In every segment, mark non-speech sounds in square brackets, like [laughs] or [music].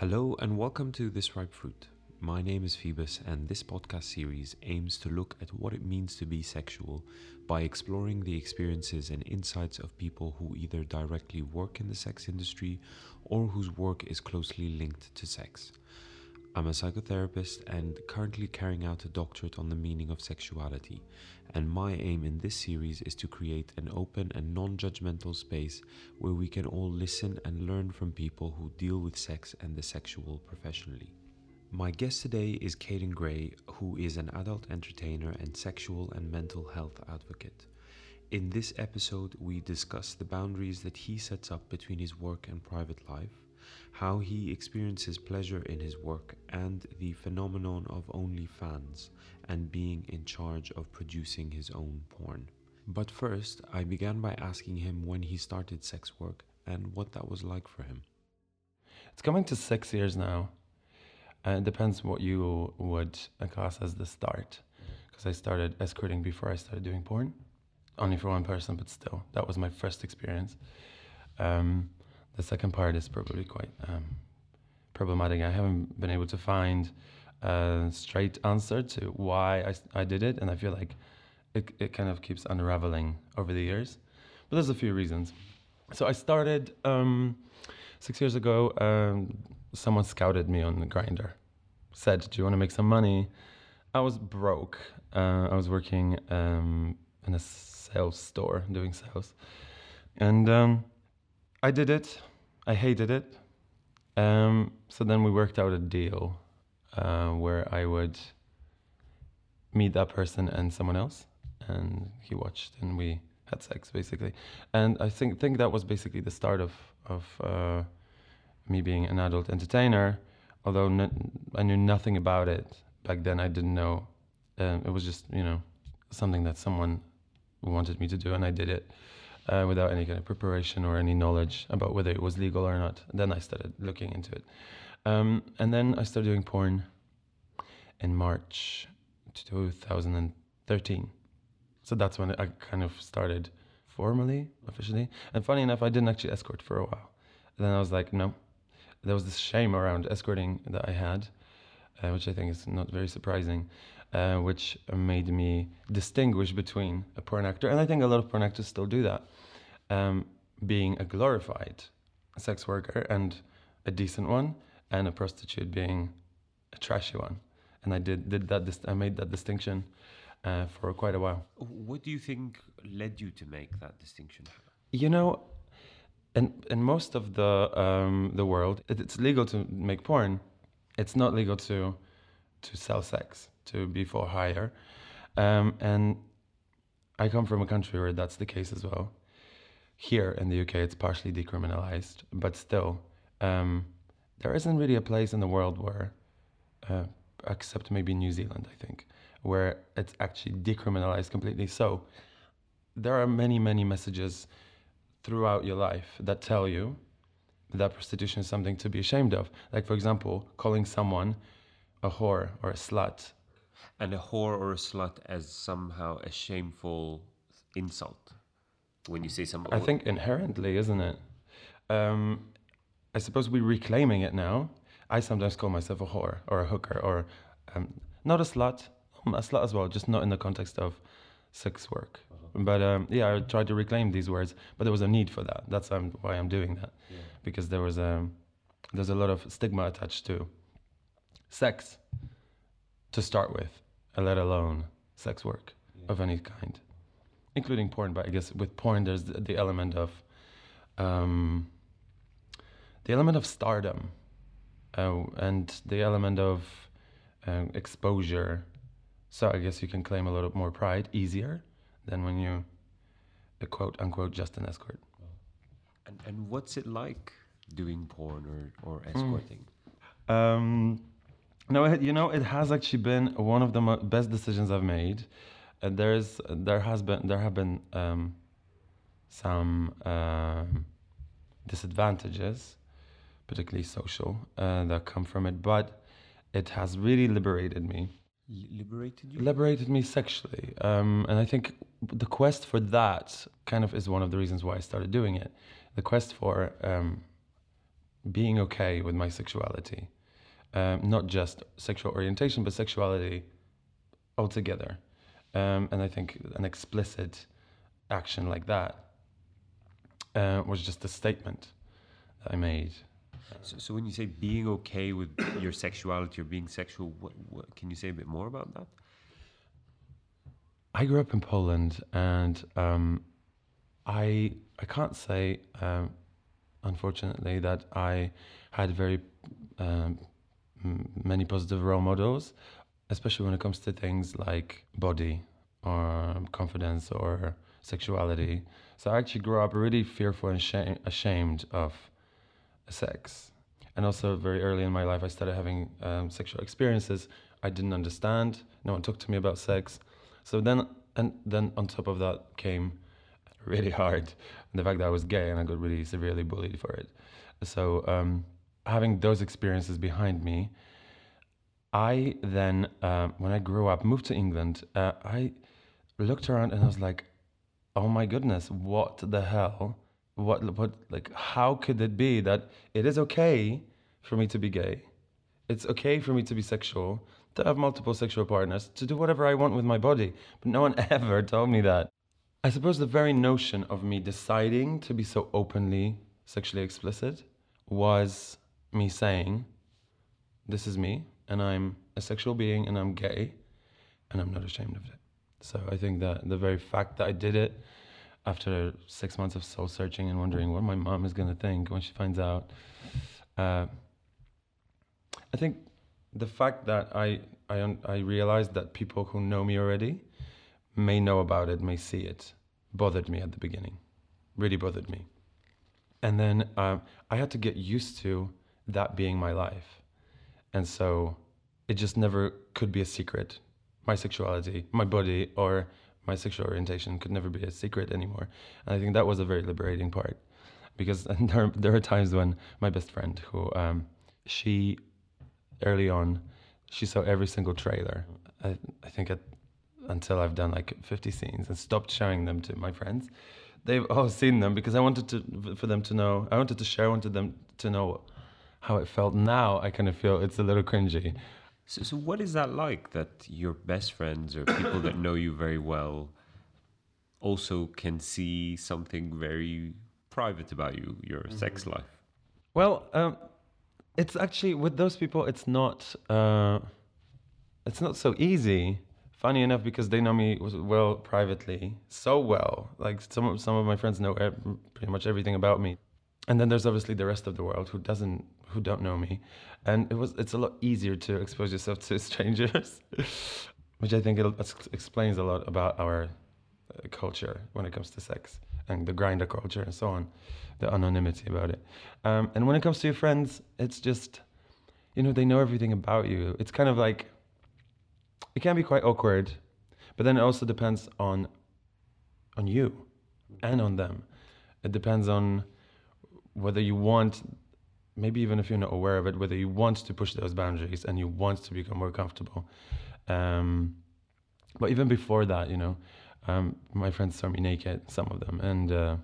Hello and welcome to This Ripe Fruit. My name is Phoebus, and this podcast series aims to look at what it means to be sexual by exploring the experiences and insights of people who either directly work in the sex industry or whose work is closely linked to sex. I'm a psychotherapist and currently carrying out a doctorate on the meaning of sexuality. And my aim in this series is to create an open and non judgmental space where we can all listen and learn from people who deal with sex and the sexual professionally. My guest today is Kayden Gray, who is an adult entertainer and sexual and mental health advocate. In this episode, we discuss the boundaries that he sets up between his work and private life how he experiences pleasure in his work, and the phenomenon of OnlyFans and being in charge of producing his own porn. But first, I began by asking him when he started sex work and what that was like for him. It's coming to six years now. And it depends what you would class as the start. Because I started escorting before I started doing porn. Only for one person, but still, that was my first experience. Um, the second part is probably quite um, problematic. I haven't been able to find a straight answer to why I, I did it, and I feel like it, it kind of keeps unraveling over the years. But there's a few reasons. So I started um, six years ago. Um, someone scouted me on the Grindr, said, "Do you want to make some money?" I was broke. Uh, I was working um, in a sales store doing sales, and um, I did it. I hated it. Um, so then we worked out a deal uh, where I would meet that person and someone else, and he watched, and we had sex basically. And I think think that was basically the start of of uh, me being an adult entertainer. Although I knew nothing about it back then, I didn't know. Um, it was just you know something that someone wanted me to do, and I did it uh, without any kind of preparation or any knowledge about whether it was legal or not. Then I started looking into it. Um, and then I started doing porn in March 2013. So that's when I kind of started formally, officially. And funny enough, I didn't actually escort for a while. And then I was like, no. There was this shame around escorting that I had, uh, which I think is not very surprising uh, which made me distinguish between a porn actor, and I think a lot of porn actors still do that, um, being a glorified sex worker and a decent one, and a prostitute being a trashy one. And I did did that. I made that distinction uh, for quite a while. What do you think led you to make that distinction? You know, in in most of the um, the world, it's legal to make porn. It's not legal to to sell sex to be for hire. Um, and I come from a country where that's the case as well. Here in the UK, it's partially decriminalized, but still, um, there isn't really a place in the world where, uh, except maybe New Zealand, I think, where it's actually decriminalized completely. So there are many, many messages throughout your life that tell you that prostitution is something to be ashamed of. Like, for example, calling someone a whore or a slut and a whore or a slut as somehow a shameful insult when you say something. I think inherently, isn't it? Um, I suppose we're reclaiming it now. I sometimes call myself a whore or a hooker or um, not a slut, um, a slut as well, just not in the context of sex work. Uh-huh. But um, yeah, I tried to reclaim these words, but there was a need for that. That's um, why I'm doing that, yeah. because there was a um, there's a lot of stigma attached to sex to start with let alone sex work yeah. of any kind, including porn. But I guess with porn, there's the, the element of um, the element of stardom uh, and the element of um, exposure. So I guess you can claim a little more pride easier than when you, a quote unquote, just an escort. And and what's it like doing porn or or hmm. escorting? Mm. Um, no, it, you know, it has actually been one of the mo- best decisions I've made. Uh, there's, there has been, there have been um, some um, disadvantages, particularly social, uh, that come from it. But it has really liberated me. Liberated you? Liberated me sexually, um, and I think the quest for that kind of is one of the reasons why I started doing it. The quest for um, being okay with my sexuality, um, not just sexual orientation, but sexuality altogether. Um, and I think an explicit action like that uh, was just a statement that I made. So, so, when you say being okay with your sexuality or being sexual, what, what, can you say a bit more about that? I grew up in Poland, and um, I I can't say, um, unfortunately, that I had very um, many positive role models, especially when it comes to things like body or confidence or sexuality. So I actually grew up really fearful and shame, ashamed of sex. And also, very early in my life, I started having um, sexual experiences I didn't understand. No one talked to me about sex. So then, and then on top of that came really [laughs] hard the fact that I was gay and I got really severely bullied for it. So um, having those experiences behind me, I then, uh, when I grew up, moved to England. Uh, I looked around and I was like, "Oh my goodness, what the hell? What, what, like, how could it be that it is okay for me to be gay? It's okay for me to be sexual, to have multiple sexual partners, to do whatever I want with my body. But no one [laughs] ever told me that. I suppose the very notion of me deciding to be so openly sexually explicit was me saying, This is me, and I'm a sexual being, and I'm gay, and I'm not ashamed of it. So I think that the very fact that I did it after six months of soul searching and wondering what my mom is going to think when she finds out, uh, I think the fact that I, I, I realized that people who know me already may know about it, may see it, bothered me at the beginning, really bothered me. And then um, I had to get used to that being my life. And so it just never could be a secret. My sexuality, my body, or my sexual orientation could never be a secret anymore. And I think that was a very liberating part because [laughs] there, there are times when my best friend, who um, she early on, she saw every single trailer. I, I think at, until I've done like 50 scenes and stopped showing them to my friends. They've all seen them because I wanted to for them to know. I wanted to share. I wanted them to know how it felt. Now I kind of feel it's a little cringy. So, so what is that like? That your best friends or people that know you very well also can see something very private about you, your mm-hmm. sex life. Well, um, it's actually with those people it's not uh, it's not so easy funny enough because they know me well privately so well like some of, some of my friends know pretty much everything about me and then there's obviously the rest of the world who doesn't who don't know me and it was it's a lot easier to expose yourself to [laughs] strangers which i think it explains a lot about our uh, culture when it comes to sex and the Grindr culture and so on the anonymity about it. Um, and when it comes to your friends, it's just, you know, they know everything about you. It's kind of like, it can be quite awkward, but then it also depends on, on you and on them. It depends on whether you want, maybe even if you're not aware of it, whether you want to push those boundaries and you want to become more comfortable. Um, but even before that, you know, um, my friends saw me naked, some of them, and uh,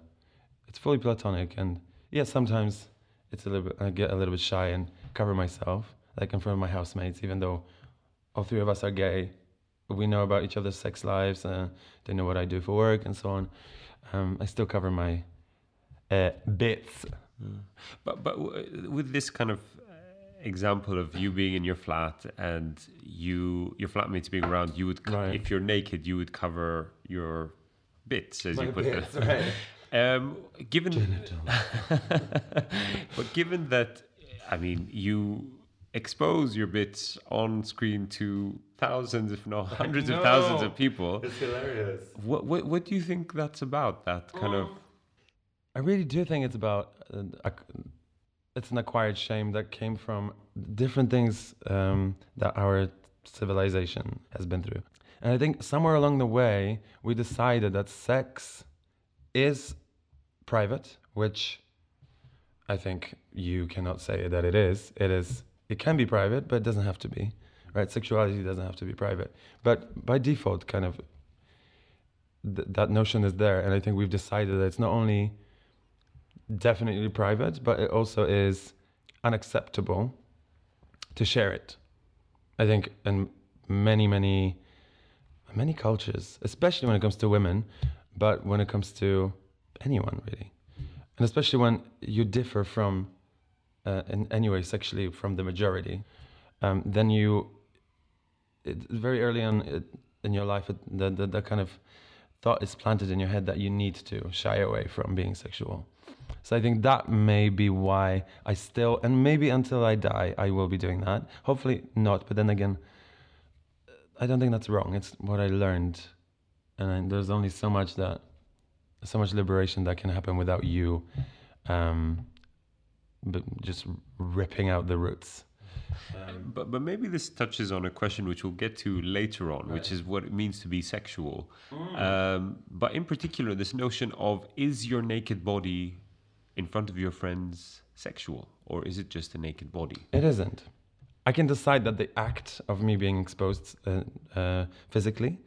it's fully platonic. And yeah, sometimes it's a little bit. I get a little bit shy and cover myself, like in front of my housemates, even though all three of us are gay. We know about each other's sex lives, and they know what I do for work and so on. Um, I still cover my uh, bits. Mm. But but with this kind of example of you being in your flat and you your flatmates being around, you would right. if you're naked, you would cover your bits as My you put bits, it. Right. [laughs] Um, given, [laughs] but given that, I mean, you expose your bits on screen to thousands, if not hundreds of thousands of people. It's hilarious. What, what what do you think that's about? That kind of. I really do think it's about. Uh, it's an acquired shame that came from different things um, that our civilization has been through. And I think somewhere along the way, we decided that sex is private, which I think you cannot say that it is. It is. It can be private, but it doesn't have to be. Right? Sexuality doesn't have to be private. But by default, kind of, th- that notion is there, and I think we've decided that it's not only definitely private, but it also is unacceptable to share it. I think in many, many, many cultures, especially when it comes to women, but when it comes to anyone really, and especially when you differ from, uh, in any way sexually from the majority, um, then you, it, very early on it, in your life, the, the kind of thought is planted in your head that you need to shy away from being sexual. So I think that may be why I still, and maybe until I die, I will be doing that. Hopefully not, but then again, I don't think that's wrong. It's what I learned, and I, there's only so much that, so much liberation that can happen without you, um, but just ripping out the roots. Um, but but maybe this touches on a question which we'll get to later on, right. which is what it means to be sexual. Mm. Um, but in particular, this notion of is your naked body in front of your friends sexual, or is it just a naked body? It isn't. I can decide that the act of me being exposed uh, uh, physically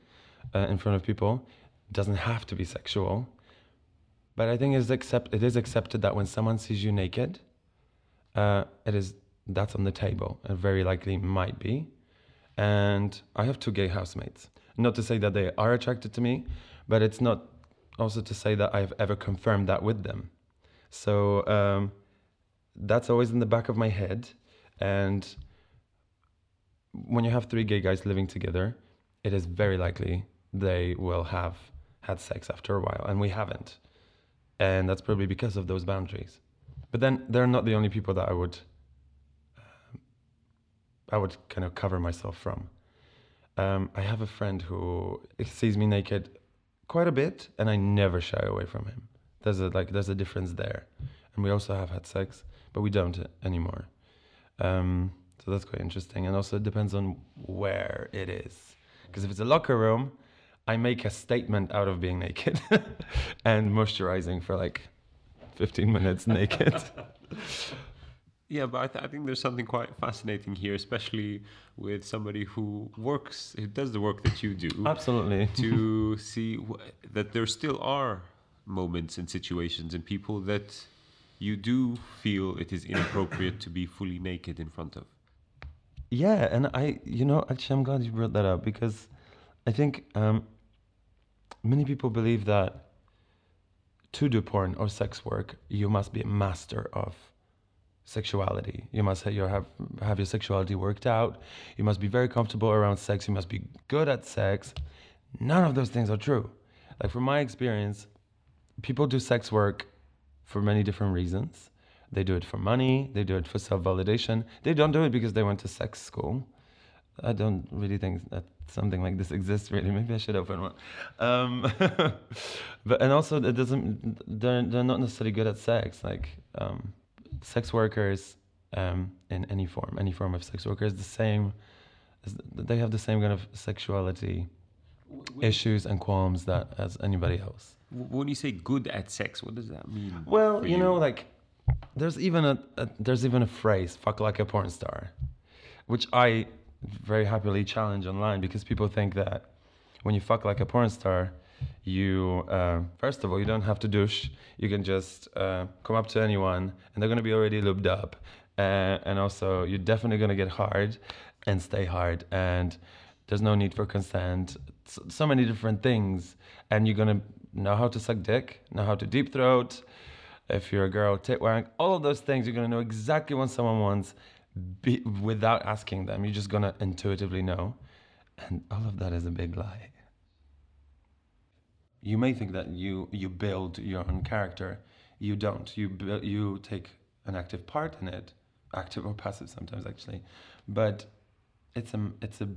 uh, in front of people doesn't have to be sexual. But I think it is, accept- it is accepted that when someone sees you naked, uh, it is that's on the table and very likely might be. And I have two gay housemates. Not to say that they are attracted to me, but it's not also to say that I've ever confirmed that with them. So um, that's always in the back of my head. And when you have three gay guys living together, it is very likely they will have had sex after a while, and we haven't. And that's probably because of those boundaries. But then they're not the only people that I would I would kind of cover myself from. Um, I have a friend who sees me naked quite a bit, and I never shy away from him. There's a like there's a difference there, and we also have had sex, but we don't anymore. Um, so that's quite interesting, and also it depends on where it is. Because if it's a locker room, I make a statement out of being naked [laughs] and moisturizing for like 15 minutes [laughs] naked. Yeah, but I, th- I, think there's something quite fascinating here, especially with somebody who works, who does the work that you do. Absolutely. to [laughs] see w- that there still are moments and situations and people that you do feel it is inappropriate to be fully naked in front of. Yeah, and I, you know, actually, I'm glad you brought that up because I think um, many people believe that to do porn or sex work, you must be a master of sexuality. You must have your, have, have your sexuality worked out. You must be very comfortable around sex. You must be good at sex. None of those things are true. Like from my experience, people do sex work for many different reasons. They do it for money, they do it for self validation. They don't do it because they went to sex school. I don't really think that something like this exists. Really, maybe I should open one. Um, [laughs] but and also, it doesn't. They're they're not necessarily good at sex. Like um, sex workers um, in any form, any form of sex workers, the same. They have the same kind of sexuality issues and qualms that as anybody else. When you say good at sex, what does that mean? Well, you, you, know, like there's even a, a there's even a phrase "fuck like a porn star," which I very happily challenge online because people think that when you fuck like a porn star, you uh, first of all you don't have to douche you can just uh, come up to anyone and they're going to be already lubed up uh, and also you're definitely going to get hard and stay hard and there's no need for consent so, so many different things and you're going to know how to suck dick know how to deep throat if you're a girl tit wank all of those things you're to know exactly what someone wants be, without asking them you're just to intuitively know and all of that is a big lie you may think that you you build your own character. You don't. You you take an active part in it, active or passive sometimes actually, but it's a it's a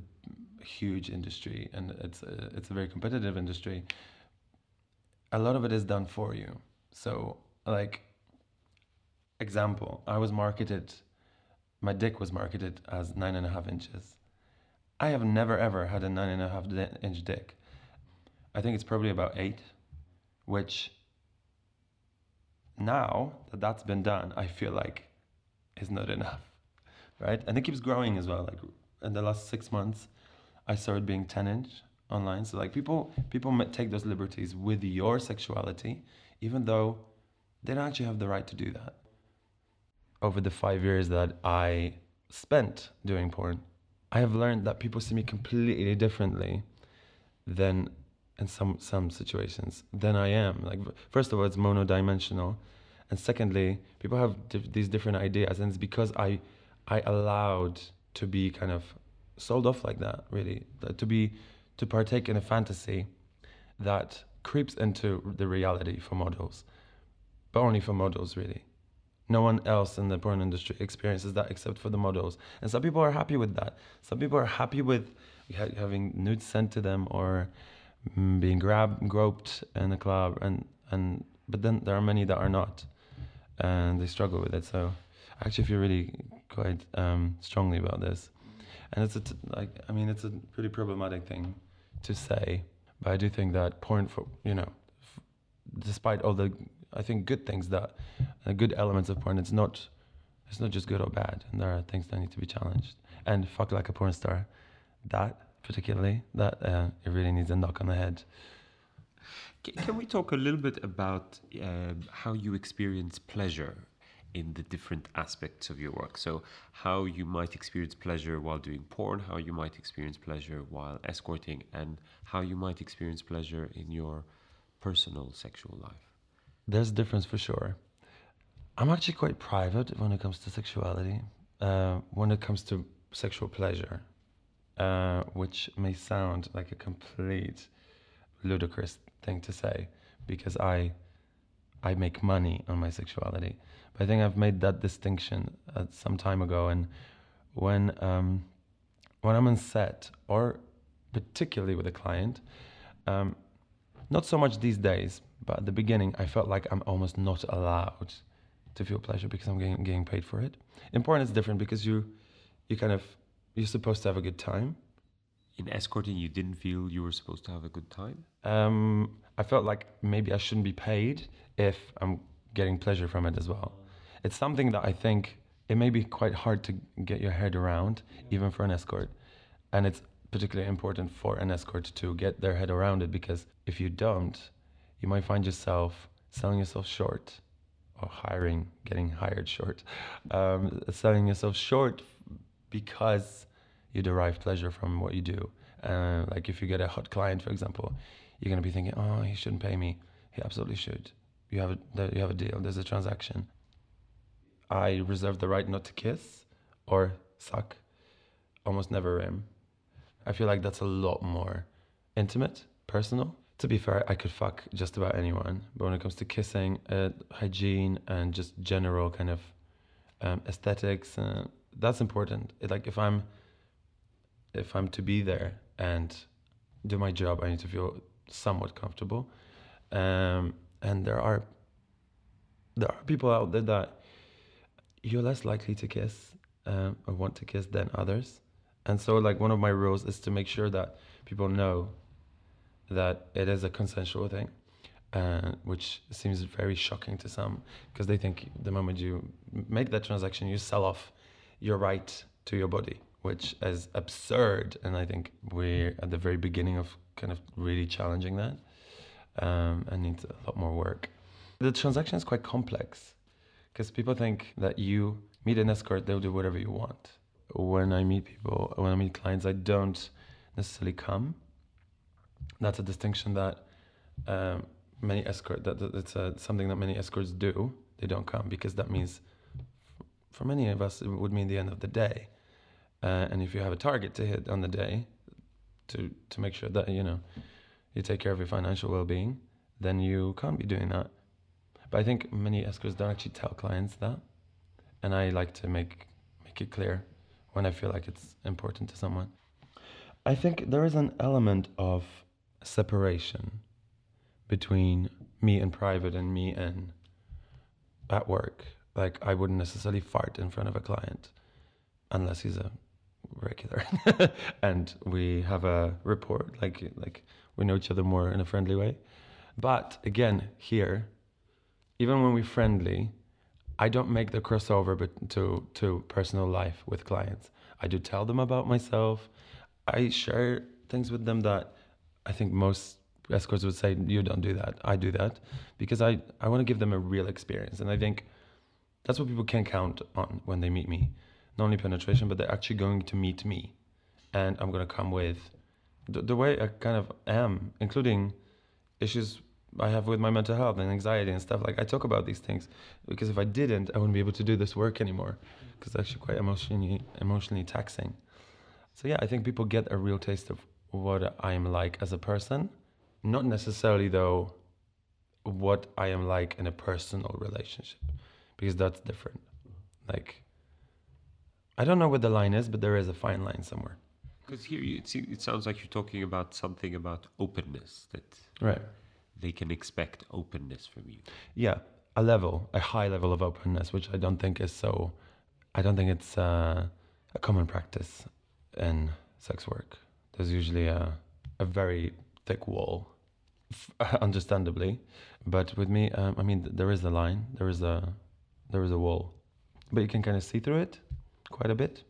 huge industry and it's a, it's a very competitive industry. A lot of it is done for you. So like example, I was marketed. My dick was marketed as nine and a half inches. I have never ever had a nine and a half inch dick. I think it's probably about eight, which now that that's been done, I feel like is not enough, right? And it keeps growing as well. Like in the last six months, I started being 10 inch online. So like people, people take those liberties with your sexuality, even though they don't actually have the right to do that. over the five years that I spent doing porn, I have learned that people see me completely differently than in some some situations than I am. Like first of all, it's monodimensional, and secondly, people have these different ideas, and it's because I I allowed to be kind of sold off like that, really, to be to partake in a fantasy that creeps into the reality for models, but only for models, really. No one else in the porn industry experiences that except for the models, and some people are happy with that. Some people are happy with having nudes sent to them or mm, being grabbed, groped in a club, and and but then there are many that are not, and they struggle with it. So I actually feel really quite um, strongly about this, and it's a t- like I mean it's a pretty problematic thing to say, but I do think that porn for you know, f- despite all the I think good things that uh, good elements of porn, it's not it's not just good or bad, and there are things that need to be challenged. And fuck like a porn star, that particularly that uh, it really needs a knock on the head. Can we talk a little bit about uh, how you experience pleasure in the different aspects of your work? So, how you might experience pleasure while doing porn, how you might experience pleasure while escorting, and how you might experience pleasure in your personal sexual life? There's a difference for sure. I'm actually quite private when it comes to sexuality, uh, when it comes to sexual pleasure, uh, which may sound like a complete ludicrous thing to say because I I make money on my sexuality. But I think I've made that distinction uh, some time ago. And when um, when I'm on set, or particularly with a client, um, not so much these days, but at the beginning, I felt like I'm almost not allowed to feel pleasure because I'm getting, getting paid for it. In porn, it's different because you you kind of you're supposed to have a good time in escorting you didn't feel you were supposed to have a good time? Um, I felt like maybe I shouldn't be paid if I'm getting pleasure from it as well. It's something that I think it may be quite hard to get your head around, even for an escort. And it's particularly important for an escort to get their head around it because if you don't, you might find yourself selling yourself short or hiring, getting hired short, um, selling yourself short because you derive pleasure from what you do. Uh, like if you get a hot client, for example, you're going to be thinking, oh, he shouldn't pay me. He absolutely should. You have a, you have a deal. There's a transaction. I reserve the right not to kiss or suck. Almost never am. I feel like that's a lot more intimate, personal. To be fair, I could fuck just about anyone, but when it comes to kissing, uh, hygiene, and just general kind of um, aesthetics, uh, that's important. It, like if I'm if I'm to be there and do my job, I need to feel somewhat comfortable. Um, and there are there are people out there that you're less likely to kiss um, or want to kiss than others. And so, like one of my rules is to make sure that people know that it is a consensual thing, uh, which seems very shocking to some because they think the moment you make that transaction, you sell off your right to your body which is absurd. And I think we're at the very beginning of kind of really challenging that um, and needs a lot more work. The transaction is quite complex because people think that you meet an escort, they'll do whatever you want. When I meet people, when I meet clients, I don't necessarily come. That's a distinction that um, many escort that, that it's a, something that many escorts do. They don't come because that means, for many of us, it would mean the end of the day uh, and if you have a target to hit on the day, to to make sure that you know you take care of your financial well-being, then you can't be doing that. But I think many escorts don't actually tell clients that, and I like to make make it clear when I feel like it's important to someone. I think there is an element of separation between me and private and me and at work. Like I wouldn't necessarily fart in front of a client unless he's a regular. [laughs] And we have a rapport like like we know each other more in a friendly way. But again here even when we're friendly i don't make the crossover but to to personal life with clients. I do tell them about myself. I share things with them that i think most escorts would say you don't do that. I do that. Because i i want to give them a real experience. And i think That's what people can count on when they meet me. Not only penetration, but they're actually going to meet me, and I'm gonna come with the, the way I kind of am, including issues I have with my mental health and anxiety and stuff. Like I talk about these things because if I didn't, I wouldn't be able to do this work anymore because it's actually quite emotionally emotionally taxing. So yeah, I think people get a real taste of what I am like as a person, not necessarily though what I am like in a personal relationship because that's different. Like I don't know what the line is, but there is a fine line somewhere. Because here you, it, it sounds like you're talking about something about openness that Right. they can expect openness from you. Yeah, a level, a high level of openness, which I don't think is so. I don't think it's uh, a common practice in sex work. There's usually a a very thick wall, f- [laughs] understandably, but with me, um, I mean, th- there is a line, there is a there is a wall, but you can kind of see through it quite a bit.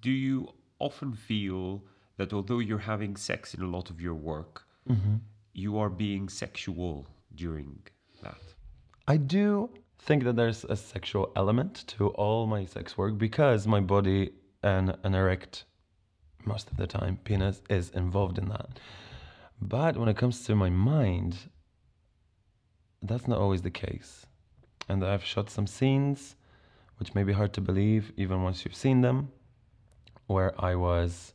Do you often feel that although you're having sex in a lot of your work, mm-hmm. you are being sexual during that? I do think that there's a sexual element to all my sex work because my body and an erect, most of the time, penis is involved in that. But when it comes to my mind, that's not always the case. And I've shot some scenes, which may be hard to believe even once you've seen them, where I was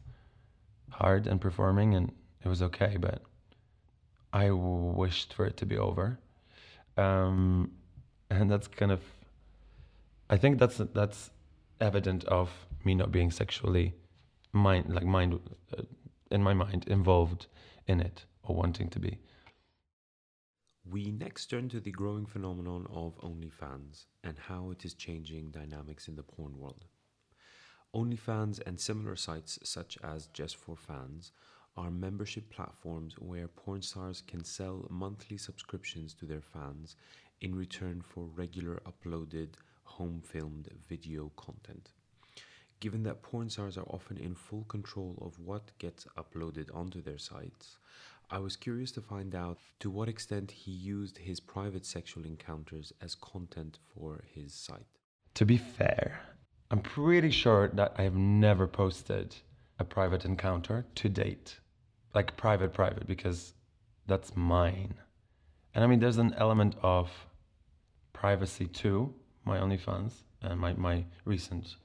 hard and performing and it was okay, but I wished for it to be over. Um, and that's kind of i think that's that's evident of me not being sexually mind like mind uh, in my mind involved in it or wanting to be We next turn to the growing phenomenon of OnlyFans and how it is changing dynamics in the porn world. OnlyFans and similar sites such as Just for Fans are membership platforms where porn stars can sell monthly subscriptions to their fans in return for regular uploaded home filmed video content. Given that porn stars are often in full control of what gets uploaded onto their sites, I was curious to find out to what extent he used his private sexual encounters as content for his site. to be fair i'm pretty sure that i have never posted a private encounter to date. Like private private because that's mine. And i mean there's an element of privacy to my OnlyFans and my, my recent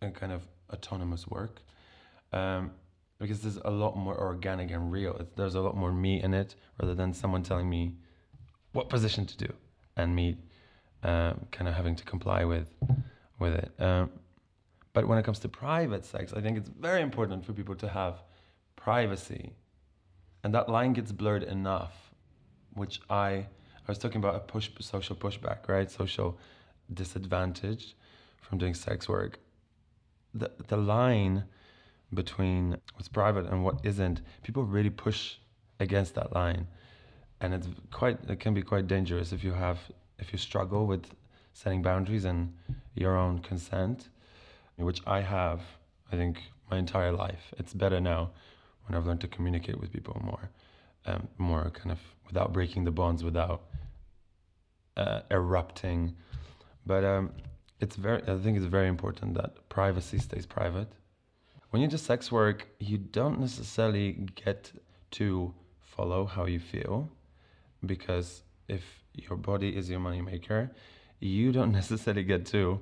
kind of autonomous work. Um, because there's a lot more organic and real. It's, there's a lot more me in it rather than someone telling me what position to do and me um, kind of having to comply with with it. Um, but when it comes to private sex, I think it's very important for people to have privacy, and that line gets blurred enough, which I I was talking about a push social pushback, right? Social disadvantage from doing sex work. The the line between what's private and what isn't, people really push against that line. And it's quite it can be quite dangerous if you have if you struggle with setting boundaries and your own consent, which I have, I think, my entire life. It's better now when I've learned to communicate with people more, um, more kind of without breaking the bonds, without uh, erupting. But um, it's very, I think it's very important that privacy stays private. When you do sex work, you don't necessarily get to follow how you feel, because if your body is your moneymaker, you don't [laughs] necessarily get to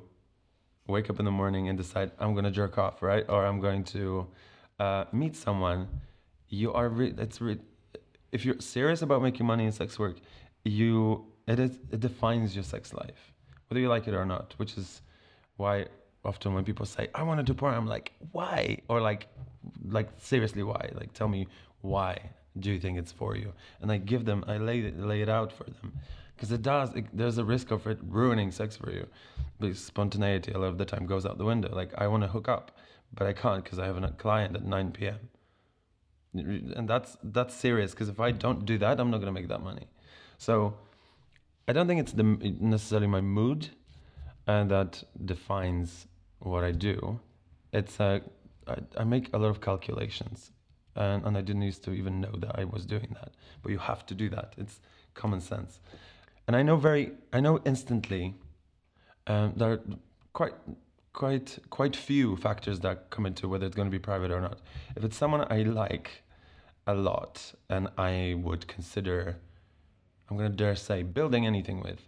wake up in the morning and decide I'm gonna jerk off, right? Or I'm going to uh, meet someone. You are re- it's re- if you're serious about making money in sex work, you it is it defines your sex life, whether you like it or not. Which is why often when people say I want to do porn, I'm like, why? Or like, like seriously, why? Like, tell me why do you think it's for you? And I give them, I lay it, lay it out for them, because it does. It, there's a risk of it ruining sex for you, because spontaneity a lot of the time goes out the window. Like I want to hook up, but I can't because I have a client at 9 p.m. And that's that's serious because if I don't do that, I'm not gonna make that money. So I don't think it's the necessarily my mood and that defines what I do. It's uh, I, I make a lot of calculations, and, and I didn't used to even know that I was doing that. But you have to do that. It's common sense, and I know very I know instantly Um, there are quite quite quite few factors that come into whether it's going to be private or not. If it's someone I like a lot and I would consider, I'm going to dare say, building anything with,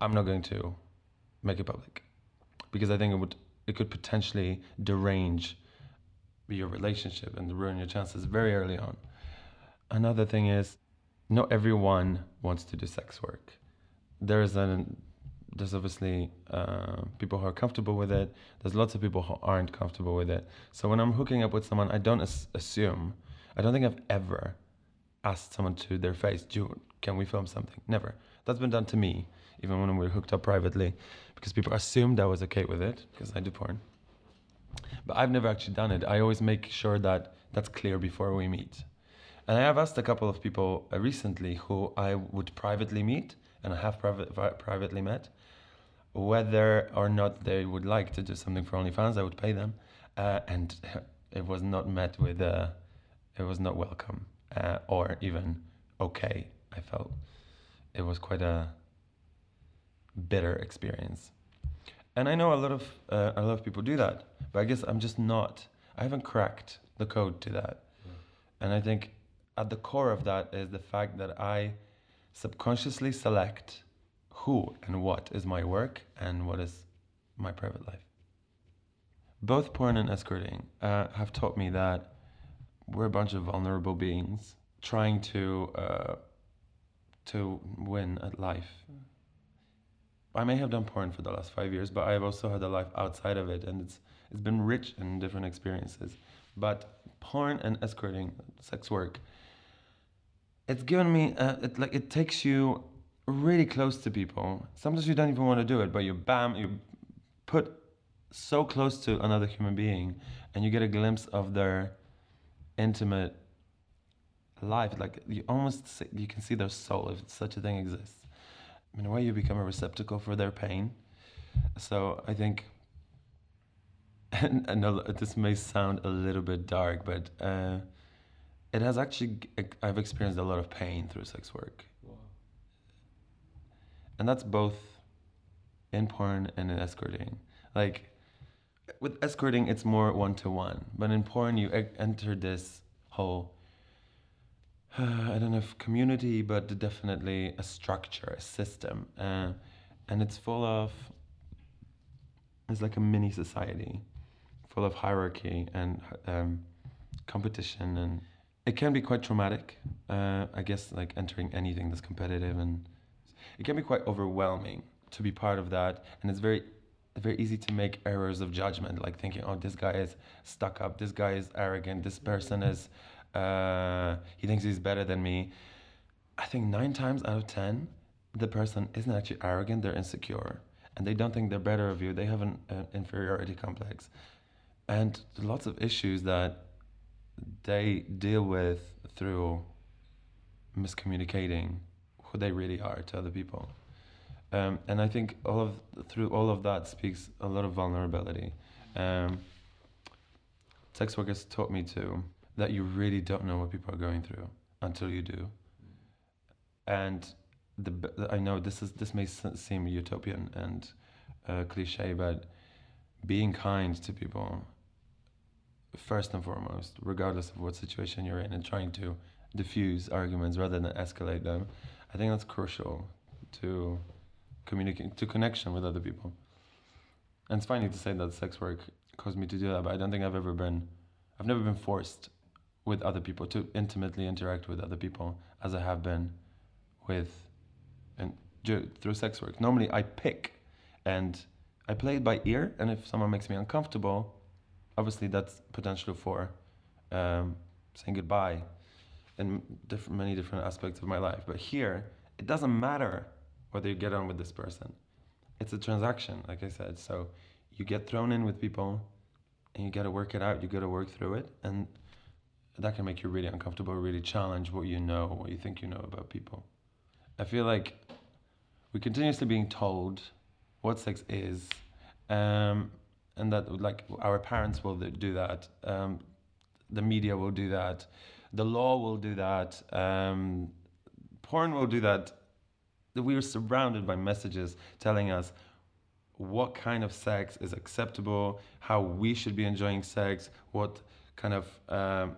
I'm not going to make it public because I think it would it could potentially derange your relationship and ruin your chances very early on. Another thing is, not everyone wants to do sex work. There's an there's obviously uh, people who are comfortable with it. There's lots of people who aren't comfortable with it. So when I'm hooking up with someone, I don't as- assume. I don't think I've ever asked someone to their face, "Can we film something?" Never. That's been done to me, even when we are hooked up privately, because people assumed I was okay with it because I do porn. But I've never actually done it. I always make sure that that's clear before we meet. And I have asked a couple of people uh, recently who I would privately meet and I have private, privately met whether or not they would like to do something for OnlyFans. I would pay them, uh, and [laughs] it was not met with uh, it was not welcome uh, or even okay. I felt it was quite a bitter experience, and I know a lot of uh, a lot of people do that, but I guess I'm just not. I haven't cracked the code to that, yeah. and I think at the core of that is the fact that I subconsciously select who and what is my work and what is my private life. Both porn and escorting uh, have taught me that we're a bunch of vulnerable beings trying to uh, to win at life. I may have done porn for the last five years, but I've also had a life outside of it, and it's it's been rich in different experiences. But porn and escorting, sex work, it's given me uh, it like it takes you really close to people. Sometimes you don't even want to do it, but you bam, you put so close to another human being, and you get a glimpse of their intimate life. Like you almost see, you can see their soul if such a thing exists. In a way, you become a receptacle for their pain. So I think. [laughs] And know this may sound a little bit dark, but uh, it has actually. I've experienced a lot of pain through sex work and that's both in porn and in escorting. Like with escorting, it's more one to one, but in porn, you enter this whole [sighs] I don't know if community, but definitely a structure, a system, uh, and it's full of it's like a mini society, full of hierarchy and um, competition, and it can be quite traumatic. Uh, I guess like entering anything that's competitive and it can be quite overwhelming to be part of that, and it's very very easy to make errors of judgment, like thinking, oh, this guy is stuck up, this guy is arrogant, this person is uh, he thinks he's better than me. I think nine times out of ten, the person isn't actually arrogant; they're insecure, and they don't think they're better of you. They have an uh, inferiority complex, and lots of issues that they deal with through miscommunicating who they really are to other people. Um, and I think all of through all of that speaks a lot of vulnerability. Um, sex work has taught me to that you really don't know what people are going through until you do. And the I know this is this may seem utopian and uh, cliche, but being kind to people first and foremost, regardless of what situation you're in, and trying to diffuse arguments rather than escalate them I think that's crucial to communicate to connection with other people. And it's funny to say that sex work caused me to do that, but I don't think I've ever been I've never been forced with other people to intimately interact with other people as I have been with and through sex work. Normally I pick and I play it by ear, and if someone makes me uncomfortable, obviously that's potential for um, saying goodbye in different, many different aspects of my life. But here, it doesn't matter whether you get on with this person. It's a transaction, like I said. So you get thrown in with people and you got to work it out. You got to work through it. And that can make you really uncomfortable, really challenge what you know, what you think you know about people. I feel like we're continuously being told what sex is, um, and that like our parents will do that, um, the media will do that, the law will do that. Um, porn will do that. We are surrounded by messages telling us what kind of sex is acceptable, how we should be enjoying sex, what kind of um,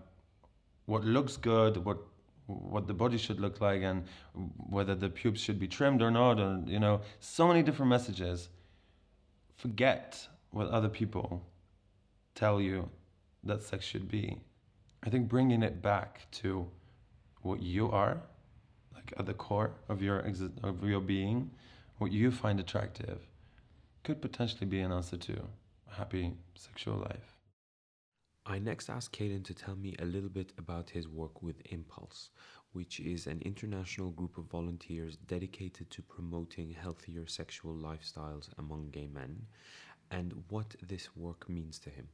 what looks good, what what the body should look like, and whether the pubes should be trimmed or not, and you know, so many different messages. Forget what other people tell you that sex should be. I think bringing it back to what you are, like at the core of your exi- of your being, what you find attractive, could potentially be an answer to a happy sexual life. I next asked Kayden to tell me a little bit about his work with Impulse, which is an international group of volunteers dedicated to promoting healthier sexual lifestyles among gay men, and what this work means to him.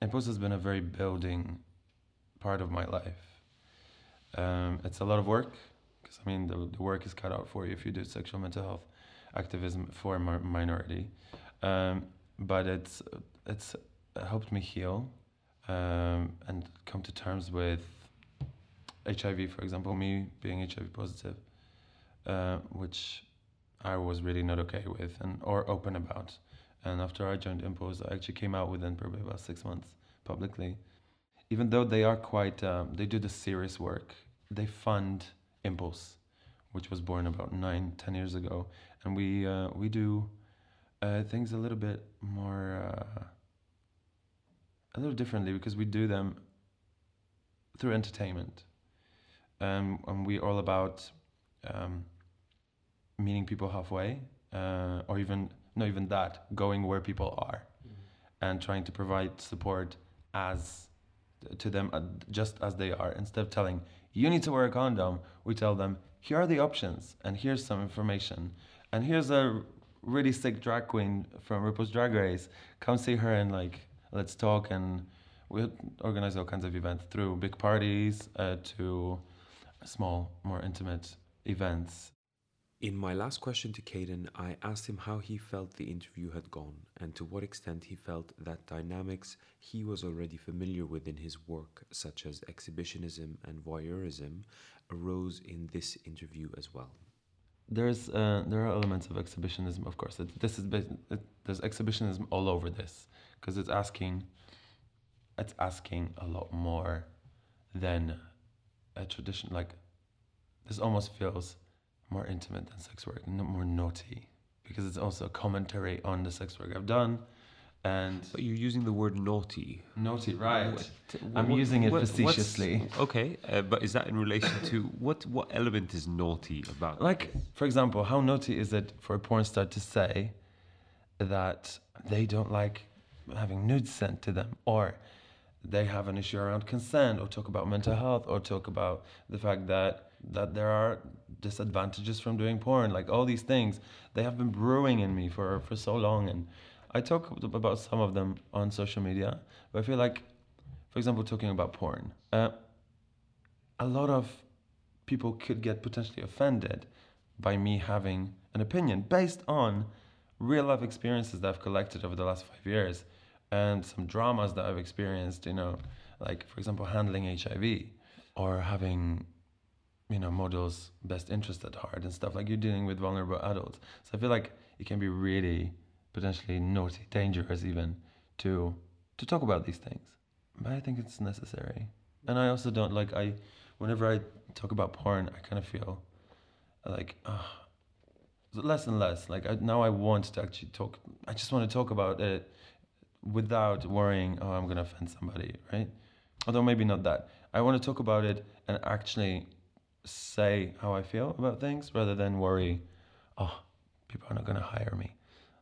Impulse has been a very building part of my life. Um, it's a lot of work, because I mean, the, the work is cut out for you if you do sexual mental health activism for a minority. Um, but it's, it's helped me heal um, and come to terms with HIV, for example, me being HIV positive, uh, which I was really not okay with and or open about. And after I joined Impulse, I actually came out within probably about six months publicly. Even though they are quite, um, they do the serious work. They fund Impulse, which was born about nine, ten years ago, and we uh, we do uh, things a little bit more, uh, a little differently because we do them through entertainment, um, and we're all about um, meeting people halfway, uh, or even not even that, going where people are, mm-hmm. and trying to provide support as to them uh, just as they are. Instead of telling you need to wear a condom, we tell them here are the options and here's some information, and here's a really sick drag queen from RuPaul's Drag Race. Come see her and like let's talk and we organize all kinds of events through big parties uh, to small, more intimate events in my last question to Kayden, I asked him how he felt the interview had gone and to what extent he felt that dynamics he was already familiar with in his work, such as exhibitionism and voyeurism, arose in this interview as well. There's uh, there are elements of exhibitionism, of course. It, this is it, there's exhibitionism all over this because it's asking it's asking a lot more than a tradition. Like this almost feels more intimate than sex work, more naughty, because it's also a commentary on the sex work I've done. And but you're using the word naughty. Naughty, right? What, I'm what, using it what, facetiously. Okay, uh, but is that in relation to what? What element is naughty about? Like, for example, how naughty is it for a porn star to say that they don't like having nudes sent to them, or they have an issue around consent, or talk about mental health, or talk about the fact that that there are disadvantages from doing porn like all these things they have been brewing in me for for so long and i talk about some of them on social media but i feel like for example talking about porn uh, a lot of people could get potentially offended by me having an opinion based on real life experiences that i've collected over the last five years and some dramas that i've experienced you know like for example handling hiv or having you know models best interest at heart and stuff like you're dealing with vulnerable adults. So i feel like it can be really potentially naughty dangerous even to to talk about these things. But i think it's necessary. And i also don't like i whenever i talk about porn i kind of feel like uh, less and less. Like I, now i want to actually talk i just want to talk about it without worrying oh i'm to offend somebody right? Although maybe not that. I want to talk about it and actually say how I feel about things rather than worry, oh, people are not to hire me.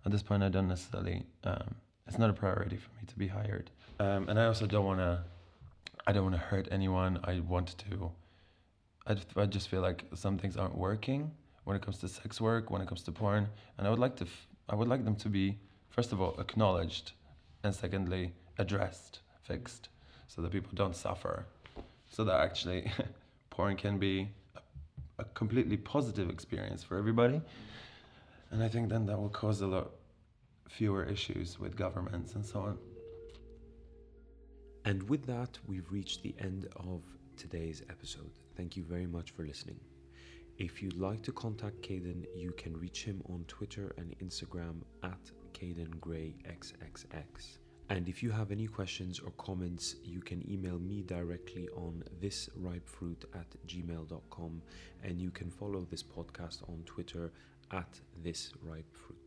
At this point, I don't necessarily. Um, it's not a priority for me to be hired, um, and I also don't want to. I don't want to hurt anyone. I want to. I, I just feel like some things aren't working when it comes to sex work, when it comes to porn, and I would like to. F- I would like them to be, first of all, acknowledged, and secondly, addressed, fixed, so that people don't suffer, so that actually [laughs] porn can be a, a completely positive experience for everybody. And I think then that will cause a lot fewer issues with governments and so on. And with that, we've reached the end of today's episode. Thank you very much for listening. If you'd like to contact Kayden, you can reach him on Twitter and Instagram at Kayden Gray XXX. And if you have any questions or comments, you can email me directly on thisripefruit at gmail.com and you can follow this podcast on Twitter at thisripefruit.